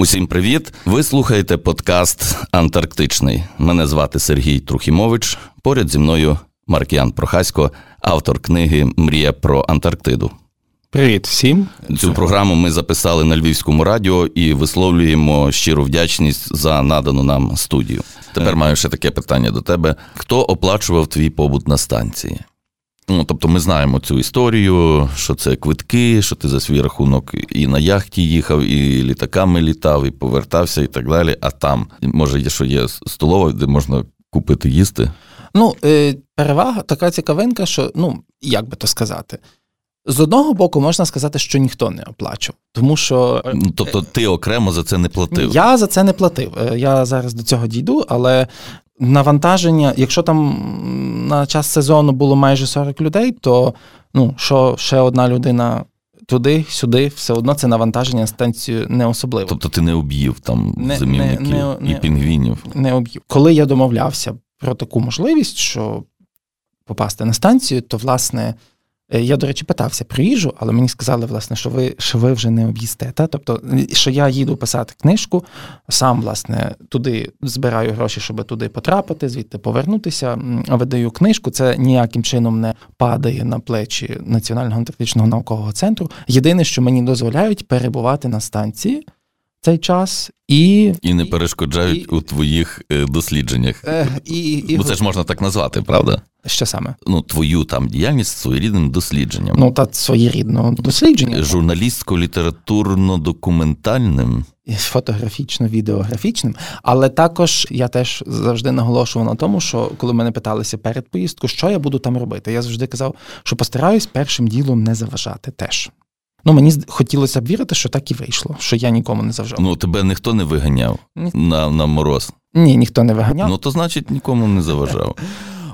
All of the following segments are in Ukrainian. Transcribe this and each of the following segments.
Усім привіт! Ви слухаєте подкаст Антарктичний. Мене звати Сергій Трухімович. Поряд зі мною Маркіян Прохасько, автор книги Мрія про Антарктиду. Привіт всім. Цю програму ми записали на Львівському радіо і висловлюємо щиру вдячність за надану нам студію. Тепер маю ще таке питання до тебе: хто оплачував твій побут на станції? Ну, тобто ми знаємо цю історію, що це квитки, що ти за свій рахунок і на яхті їхав, і літаками літав, і повертався, і так далі. А там, може, є що є столова, де можна купити їсти? Ну, е, перевага така цікавинка, що, ну, як би то сказати, з одного боку, можна сказати, що ніхто не оплачував, тому що. Е, ну, Тобто ти окремо за це не платив? Я за це не платив. Е, я зараз до цього дійду, але навантаження, якщо там на час сезону було майже 40 людей, то ну, що ще одна людина. Туди, сюди, все одно це навантаження на станцію не особливо. Тобто ти не об'їв там не, зимівників не, не, і пінгвінів? Не об'їв. Коли я домовлявся про таку можливість, що попасти на станцію, то власне Е, я, до речі, питався про але мені сказали, власне, що ви що ви вже не об'їсте. Та? Тобто, що я їду писати книжку, сам, власне, туди збираю гроші, щоб туди потрапити, звідти повернутися, видаю книжку. Це ніяким чином не падає на плечі Національного антарктичного наукового центру. Єдине, що мені дозволяють перебувати на станції. Цей час і І не перешкоджають і, у твоїх е, дослідженнях. Е, і, і, Бо це ж можна так назвати, правда? Що саме? Ну, твою там діяльність своєрідним дослідженням. Ну, та своєрідно дослідження. Журналістсько-літературно-документальним. Фотографічно-відеографічним. Але також я теж завжди наголошував на тому, що коли мене питалися перед поїздкою, що я буду там робити, я завжди казав, що постараюсь першим ділом не заважати теж. Ну, мені хотілося б вірити, що так і вийшло, що я нікому не заважав. Ну, тебе ніхто не виганяв Ні. на на мороз. Ні, ніхто не виганяв. Ну, то значить нікому не заважав.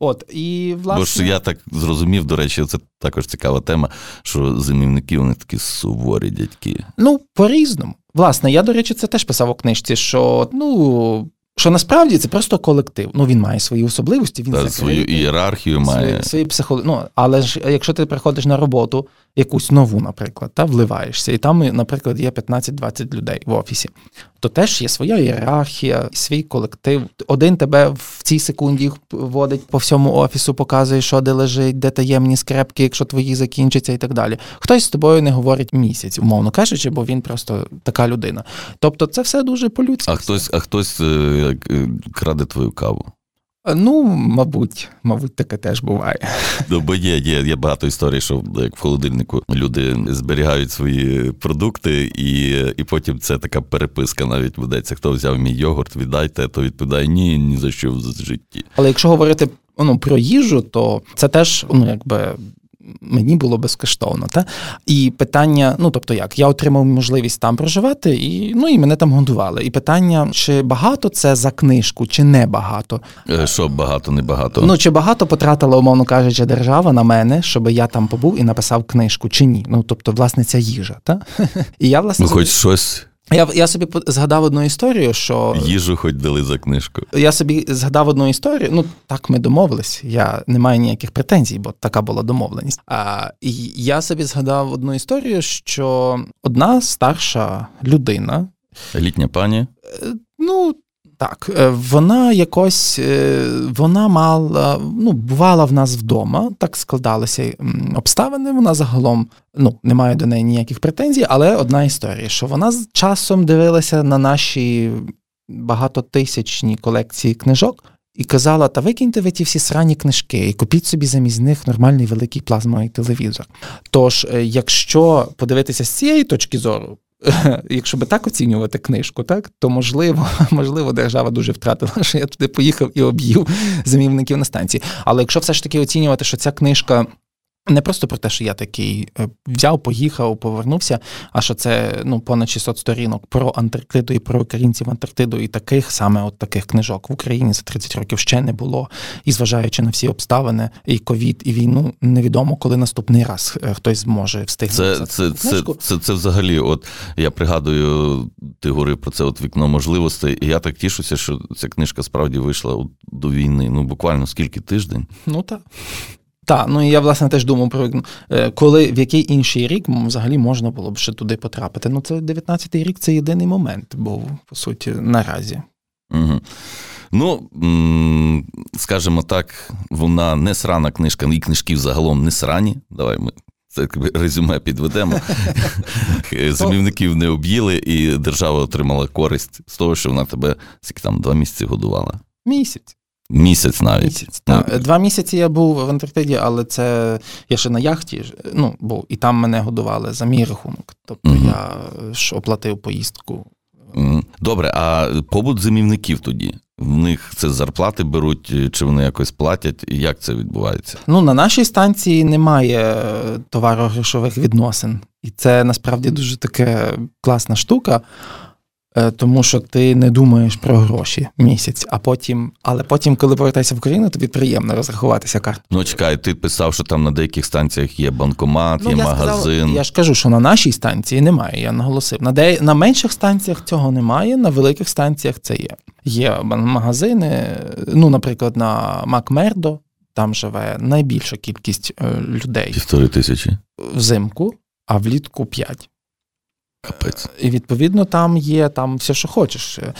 От, і, власне... Бо ж я так зрозумів, до речі, це також цікава тема, що зимівники вони такі суворі дядьки. Ну, по-різному. Власне, я, до речі, це теж писав у книжці, що ну. Що насправді це просто колектив. Ну він має свої особливості. Він Та, свою ієрархію має свої, свої психології. Ну, але ж якщо ти приходиш на роботу, якусь нову, наприклад, та вливаєшся, і там, наприклад, є 15-20 людей в офісі, то теж є своя ієрархія, свій колектив. Один тебе в цій секунді водить по всьому офісу, показує, що де лежить, де таємні скрепки, якщо твої закінчаться, і так далі. Хтось з тобою не говорить місяць, умовно кажучи, бо він просто така людина. Тобто, це все дуже по-людськи. А хтось, а хтось е, е, краде твою каву. Ну, мабуть, мабуть, таке теж буває. Ну, бо є, є, є багато історій, що як в холодильнику люди зберігають свої продукти, і і потім це така переписка навіть ведеться. Хто взяв мій йогурт, віддайте, то відповідає ні, ні за що в житті. Але якщо говорити ну, про їжу, то це теж ну, якби мені було безкоштовно. Та? І питання, ну тобто як, я отримав можливість там проживати, і ну і мене там годували. І питання, чи багато це за книжку, чи не багато? Е, що багато, не багато? Ну чи багато потратила, умовно кажучи, держава на мене, щоб я там побув і написав книжку, чи ні? Ну тобто, власне, ця їжа. Та? І я власне. Ну, хоч щось. Я я собі згадав одну історію, що їжу хоч дали за книжку. Я собі згадав одну історію. Ну так ми домовились. Я не маю ніяких претензій, бо така була домовленість. А і я собі згадав одну історію, що одна старша людина, літня пані, е, ну так, е, вона якось е, вона мала, ну, бувала в нас вдома, так складалися обставини. Вона загалом ну, не має до неї ніяких претензій, але одна історія, що вона з часом дивилася на наші багатотисячні колекції книжок. І казала, та викиньте ви ті всі срані книжки і купіть собі замість них нормальний великий плазмовий телевізор. Тож, е, якщо подивитися з цієї точки зору, якщо би так оцінювати книжку, так то можливо, можливо, держава дуже втратила, що я туди поїхав і об'їв замівників на станції. Але якщо все ж таки оцінювати, що ця книжка не просто про те, що я такий е, взяв, поїхав, повернувся, а що це ну понад 600 сторінок про Антарктиду і про українців Антарктиду, і таких саме от таких книжок в Україні за 30 років ще не було. І зважаючи на всі обставини, і ковід, і війну, невідомо, коли наступний раз е, хтось зможе встигнути. Це це, це, це, це взагалі, от я пригадую, ти говорив про це от вікно можливостей, і я так тішуся, що ця книжка справді вийшла до війни. Ну буквально скільки тиждень? Ну так. Так, ну і я власне теж думав про е, коли в який інший рік взагалі можна було б ще туди потрапити. Ну це 19-й рік це єдиний момент, був по суті наразі. Угу. Ну, скажімо так, вона не срана книжка, і книжки загалом не срані. Давай ми це резюме підведемо. Зимівників не об'їли, і держава отримала користь з того, що вона тебе скільки там два місяці годувала. Місяць. Місяць навіть. Місяць, так. Ну. Два місяці я був в Антарктиді, але це я ще на яхті ну, був, і там мене годували за мій рахунок. Тобто угу. я ж оплатив поїздку. Добре, а побут зимівників тоді? В них це зарплати беруть, чи вони якось платять? Як це відбувається? Ну на нашій станції немає е, товаро-грошових відносин, і це насправді дуже така класна штука. Е, тому що ти не думаєш про гроші місяць, а потім, але потім, коли повертаєшся в Україну, тобі приємно розрахуватися картою. Ну чекай, ти писав, що там на деяких станціях є банкомат, ну, є я магазин. Сказав, я ж кажу, що на нашій станції немає. Я наголосив. На де на менших станціях цього немає, на великих станціях це є. Є магазини. Ну, наприклад, на Макмердо там живе найбільша кількість е, людей. Півтори тисячі взимку, а влітку п'ять. Капець. І відповідно там є там все, що хочеш. Е,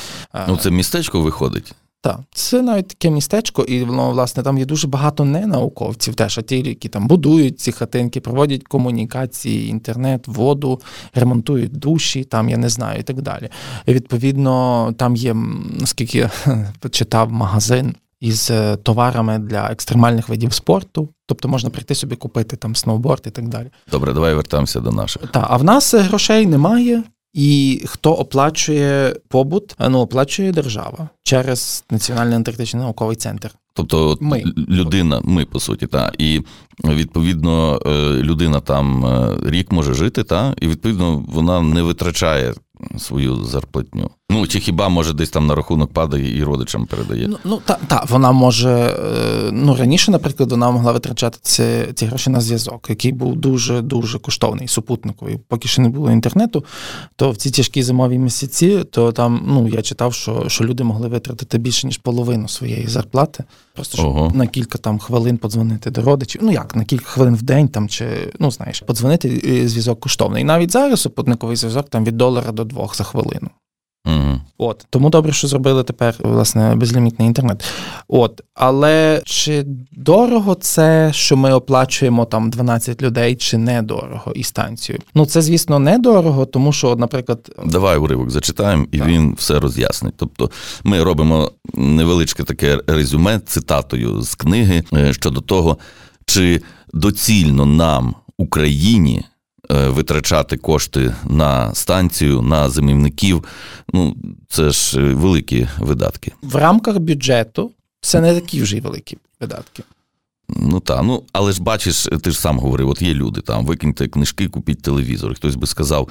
ну, це містечко виходить. Так, це навіть таке містечко, і воно, власне, там є дуже багато ненауковців, теж а ті, які там будують ці хатинки, проводять комунікації, інтернет, воду, ремонтують душі, там я не знаю, і так далі. І Відповідно, там є, наскільки я почитав, магазин із е, товарами для екстремальних видів спорту. Тобто можна прийти собі купити там сноуборд і так далі. Добре, давай вертаємося до наших. Так, а в нас грошей немає. І хто оплачує побут, ну оплачує держава через Національний антарктичний науковий центр. Тобто ми. людина, ми по суті, та і відповідно е, людина там е, рік може жити, та і відповідно вона не витрачає свою зарплатню. Ну чи хіба може десь там на рахунок падає і родичам передає? Ну ну та, та вона може е, ну раніше, наприклад, вона могла витрачати ці, ці гроші на зв'язок, який був дуже дуже коштовний супутниковий. Поки ще не було інтернету, то в ці тяжкі зимові місяці, то там ну я читав, що що люди могли витратити більше ніж половину своєї зарплати, просто щоб Ого. на кілька там хвилин подзвонити до родичів. Ну як на кілька хвилин в день там чи ну знаєш, подзвонити зв'язок коштовний. І навіть зараз супутниковий зв'язок там від долара до двох за хвилину. Угу. От тому добре, що зробили тепер власне безлімітний інтернет. От, але чи дорого це, що ми оплачуємо там 12 людей, чи недорого і станцію? Ну це звісно недорого, тому що, наприклад, давай уривок зачитаємо, і так. він все роз'яснить. Тобто, ми робимо невеличке таке резюме цитатою з книги е, щодо того, чи доцільно нам Україні. Е, витрачати кошти на станцію, на зимівників. Ну, це ж е, великі видатки. В рамках бюджету це не такі вже й великі видатки. Ну так, ну але ж бачиш, ти ж сам говорив, от є люди там, викиньте книжки, купіть телевізор. Хтось би сказав,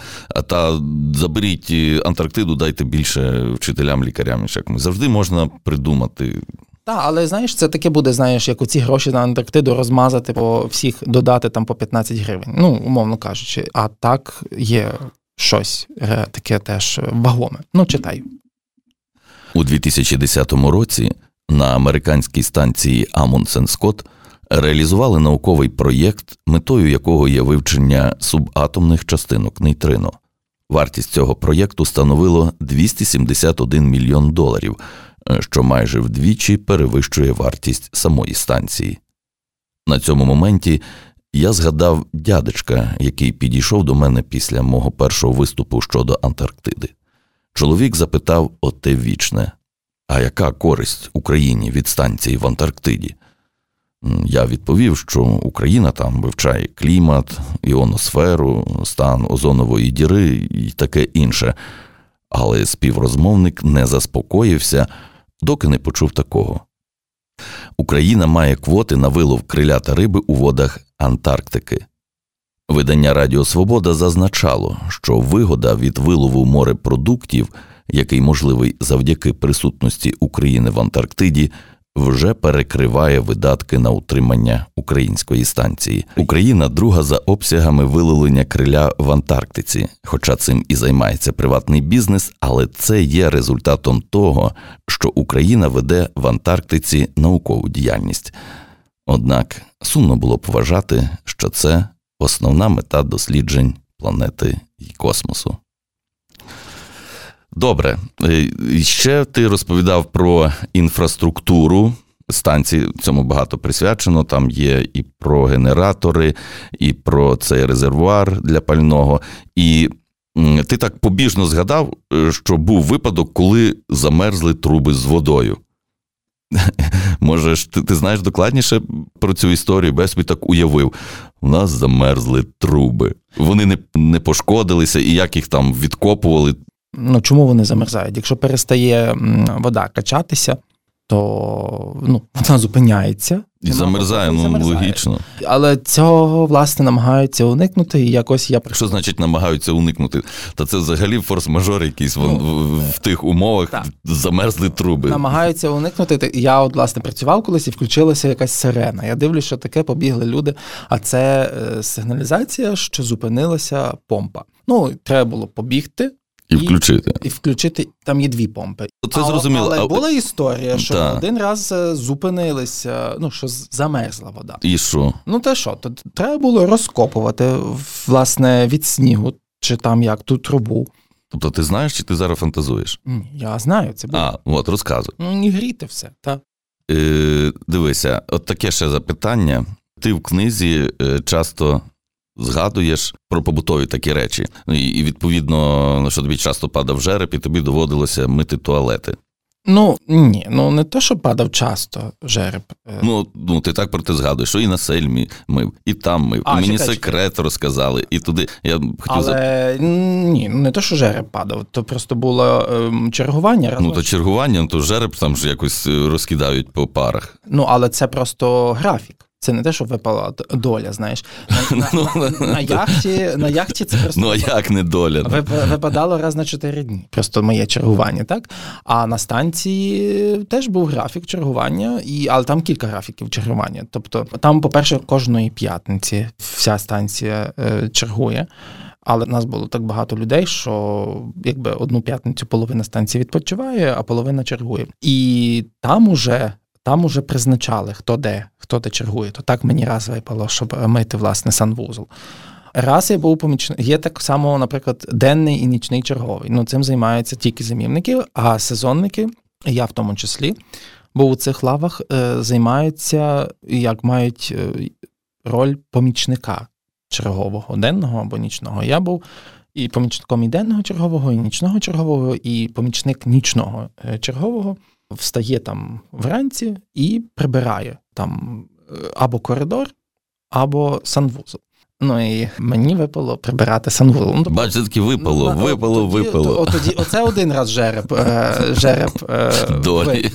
та заберіть е, Антарктиду, дайте більше вчителям, лікарям. Завжди можна придумати так, але знаєш, це таке буде, знаєш, як оці гроші на Антарктиду розмазати по всіх, додати там по 15 гривень. Ну, умовно кажучи, а так є щось е, таке теж вагоме. Ну, читай. У 2010 році на американській станції Амундсен Скотт реалізували науковий проєкт, метою якого є вивчення субатомних частинок нейтрино. Вартість цього проєкту становило 271 мільйон доларів. Е, що майже вдвічі перевищує вартість самої станції. На цьому моменті я згадав дядечка, який підійшов до мене після мого першого виступу щодо Антарктиди. Чоловік запитав оте вічне, а яка користь Україні від станції в Антарктиді? Я відповів, що Україна там вивчає клімат, іоносферу, стан озонової діри і таке інше, але співрозмовник не заспокоївся доки не почув такого. Україна має квоти на вилов криля та риби у водах Антарктики. Видання Радіо Свобода зазначало, що вигода від вилову морепродуктів, який можливий завдяки присутності України в Антарктиді, вже перекриває видатки на утримання української станції. Україна друга за обсягами виловлення криля в Антарктиці, хоча цим і займається приватний бізнес, але це є результатом того, що Україна веде в Антарктиці наукову діяльність. Однак сумно було б вважати, що це основна мета досліджень планети і космосу. Добре. Е, ще ти розповідав про інфраструктуру станції, цьому багато присвячено. Там є і про генератори, і про цей резервуар для пального. І ти так побіжно згадав, е, що був випадок, коли замерзли труби з водою. Може, ти, ти знаєш докладніше про цю історію, бо я собі так уявив. У нас замерзли труби. Вони не не пошкодилися, і як їх там відкопували. Ну чому вони замерзають? Якщо перестає вода качатися, то ну, вона зупиняється. І замерзає, ну замерзає. логічно. Але цього, власне, намагаються уникнути, і якось я Що значить намагаються уникнути? Та це взагалі форс-мажор якийсь ну, в, в тих умовах так. замерзли труби. Намагаються уникнути. Я, от, власне, працював колись і включилася якась сирена. Я дивлюся, що таке побігли люди. А це е, сигналізація, що зупинилася помпа. Ну, треба було побігти. І включити. І включити, там є дві помпи. Це зрозуміло. Але була історія, що та. один раз е, зупинилися, ну, що замерзла вода. І що? Ну, те що, то треба було розкопувати, власне, від снігу, чи там як ту трубу. Тобто ти знаєш, чи ти зараз фантазуєш? Я знаю, це було. А, от розказуй. Ну, і гріти все, так. Е, Дивися, от таке ще запитання. Ти в книзі е, часто згадуєш про побутові такі речі. Ну, і відповідно, що тобі часто падав жереб, і тобі доводилося мити туалети. Ну ні, ну не те, що падав часто жереб. Е. Ну ну ти так про те згадуєш, що і на сельмі мив, і там мив. А, і мені чекай, секрет чекай. розказали, і туди. Я хотів Але за... ні, ну не те, що жереб падав, то просто було ем, чергування. Разом. Ну то чергування, ну, то жереб там ж якось е, розкидають по парах. Ну але це просто графік. Це не те, що випала доля, знаєш. На ну, на, на, яхті на яхті це просто Ну, а як не доля? випадало раз на чотири дні. Просто моє чергування, так? А на станції теж був графік чергування, і, але там кілька графіків чергування. Тобто, там, по-перше, кожної п'ятниці вся станція е, чергує. Але нас було так багато людей, що якби одну п'ятницю половина станції відпочиває, а половина чергує. І там уже там уже призначали, хто де, хто де чергує. То так мені раз випало, щоб мити власне санвузол. Раз я був помічник. Є так само, наприклад, денний і нічний черговий. Ну, цим займаються тільки замівники, а сезонники, я в тому числі, бо у цих лавах е, займаються, як мають е, роль помічника чергового, денного або нічного. Я був і помічником і денного чергового, і нічного чергового, і помічник нічного е, чергового встає там вранці і прибирає там е, або коридор, або санвузол. Ну і мені випало прибирати санвузол. Ну, Бач, це таки випало, ну, випало, тоді, випало. От тоді, Оце один раз жереб е, жереб е, Долі.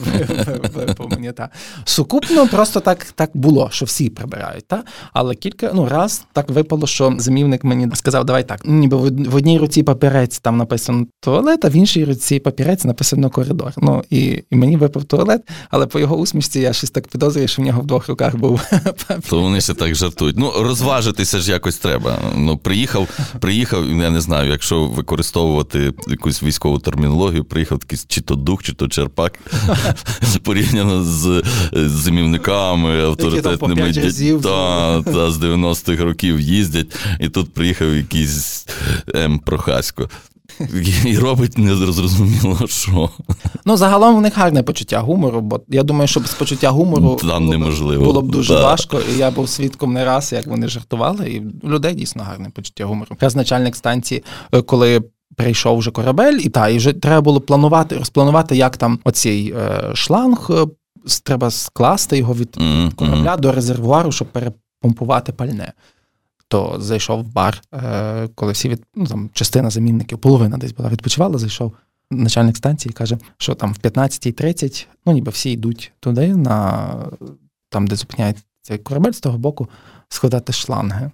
випав мені. Та. Сукупно просто так так було, що всі прибирають. Та? Але кілька ну раз так випало, що замівник мені сказав, давай так. Ніби в одній руці папірець там написано туалет, а в іншій руці папірець написано коридор. Ну і і мені випав туалет, але по його усмішці я щось так підозрюю, що в нього в двох руках був. То вони ще так жартують. Ну, розважитися ж якось треба. Ну, приїхав, приїхав, я не знаю, якщо використовувати якусь військову термінологію, приїхав такий чи то дух, чи то черпак, порівняно з зимівниками, авторитетними та, та з 90-х років їздять, і тут приїхав якийсь М. Прохасько. І робить незрозуміло що. Ну, загалом в них гарне почуття гумору, бо я думаю, що без почуття гумору Там було, неможливо. було б дуже да. важко. І я був свідком не раз, як вони жартували, і у людей дійсно гарне почуття гумору. Якраз начальник станції, е, коли прийшов вже корабель, і та, і вже треба було планувати, розпланувати, як там оцей е, шланг. Е, треба скласти його від mm-hmm. корабля до резервуару, щоб перепомпувати пальне то зайшов в бар, е, коли всі від ну, там частина замінників, половина десь була відпочивала, зайшов начальник станції і каже, що там в 15.30, ну ніби всі йдуть туди, на там, де зупиняється корабель з того боку, складати шланги.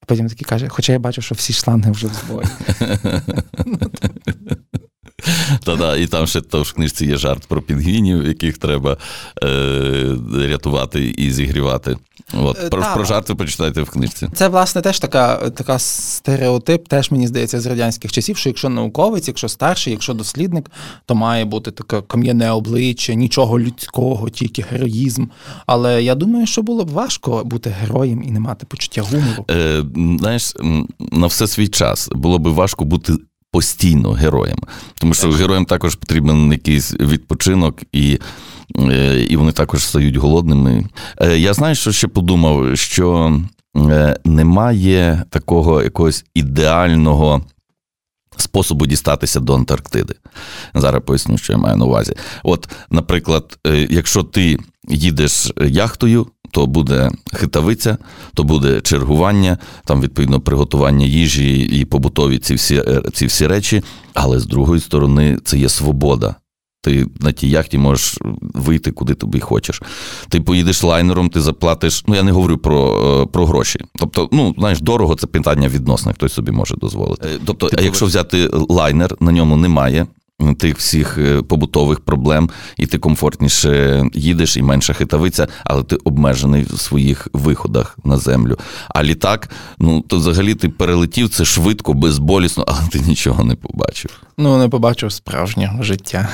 А потім такий каже, хоча я бачу, що всі шланги вже в збої. Та-да, І там ще то в книжці є жарт про пінгвінів, яких треба е, рятувати і зігрівати. От, Про про жарти почитайте в книжці. Це, власне, теж така така стереотип, теж мені здається, з радянських часів, що якщо науковець, якщо старший, якщо дослідник, то має бути таке кам'яне обличчя, нічого людського, тільки героїзм. Але я думаю, що було б важко бути героєм і не мати почуття гумору. Е, Знаєш, на все свій час було б важко бути постійно героєм. Тому що героям також потрібен якийсь відпочинок, і е, і вони також стають голодними. Е, я знаю, що ще подумав, що е, немає такого якогось ідеального. Способу дістатися до Антарктиди. Зараз поясню, що я маю на увазі. От, наприклад, якщо ти їдеш яхтою, то буде хитавиця, то буде чергування, там відповідно приготування їжі і побутові ці всі е, ці всі речі. Але з другої сторони, це є свобода. Ти на тій яхті можеш вийти куди тобі хочеш. Ти поїдеш лайнером, ти заплатиш. Ну я не говорю про е, про гроші. Тобто, ну знаєш, дорого це питання відносне, хтось собі може дозволити. Е, тобто, а якщо взяти лайнер, на ньому немає тих всіх е, побутових проблем, і ти комфортніше їдеш і менша хитавиця, але ти обмежений в своїх виходах на землю. А літак, ну то взагалі ти перелетів це швидко, безболісно, але ти нічого не побачив. Ну, не побачив справжнього життя.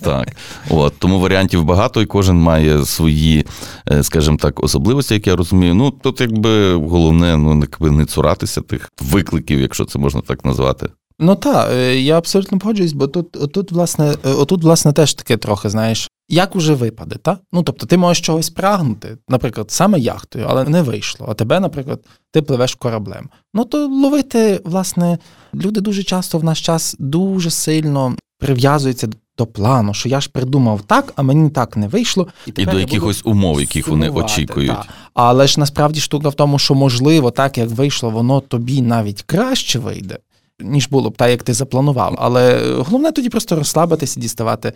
Так. От, Тому варіантів багато, і кожен має свої, е, скажімо так, особливості, як я розумію. Ну, тут якби головне ну, якби не цуратися тих викликів, якщо це можна так назвати. Ну так, е, я абсолютно погоджуюсь, бо тут, отут, власне, е, отут, власне, теж таке трохи, знаєш, як уже випаде, так? Ну, тобто, ти можеш чогось прагнути, наприклад, саме яхтою, але не вийшло. А тебе, наприклад, ти пливеш кораблем. Ну, то ловити, власне, люди дуже часто в наш час дуже сильно прив'язуються до плану, що я ж придумав так, а мені так не вийшло. І, і до якихось умов, яких вони очікують. Та. Але ж насправді штука в тому, що можливо, так як вийшло, воно тобі навіть краще вийде ніж було б так, як ти запланував. Але головне тоді просто розслабитися і діставати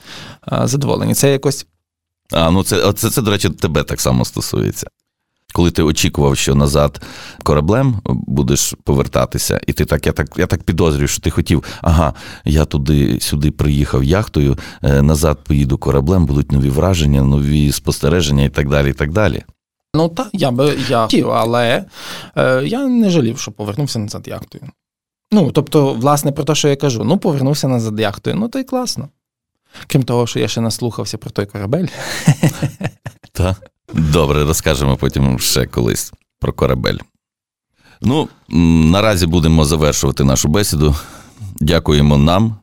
задоволення. Це якось. А, ну це, це, це, до речі, тебе так само стосується. Коли ти очікував, що назад кораблем будеш повертатися, і ти так, я так я так підозрюю, що ти хотів, ага, я туди сюди приїхав яхтою, е, назад поїду кораблем, будуть нові враження, нові спостереження і так далі. і так далі. Ну так, я би я хотів, але е, я не жалів, що повернувся назад яхтою. Ну, тобто, власне, про те, що я кажу, ну, повернувся назад яхтою, ну то й класно. Крім того, що я ще наслухався про той корабель. Так. Добре, розкажемо потім ще колись про корабель. Ну, наразі будемо завершувати нашу бесіду. Дякуємо нам.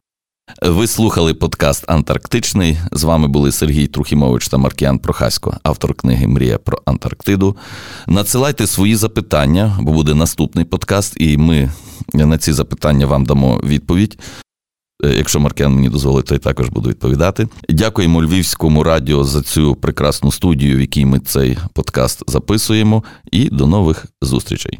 Ви слухали подкаст Антарктичний. З вами були Сергій Трухімович та Маркіан Прохасько, автор книги Мрія про Антарктиду. Надсилайте свої запитання, бо буде наступний подкаст, і ми на ці запитання вам дамо відповідь. Е, якщо Маркіан мені дозволить, то я також буду відповідати. Дякуємо Львівському радіо за цю прекрасну студію, в якій ми цей подкаст записуємо. І до нових зустрічей.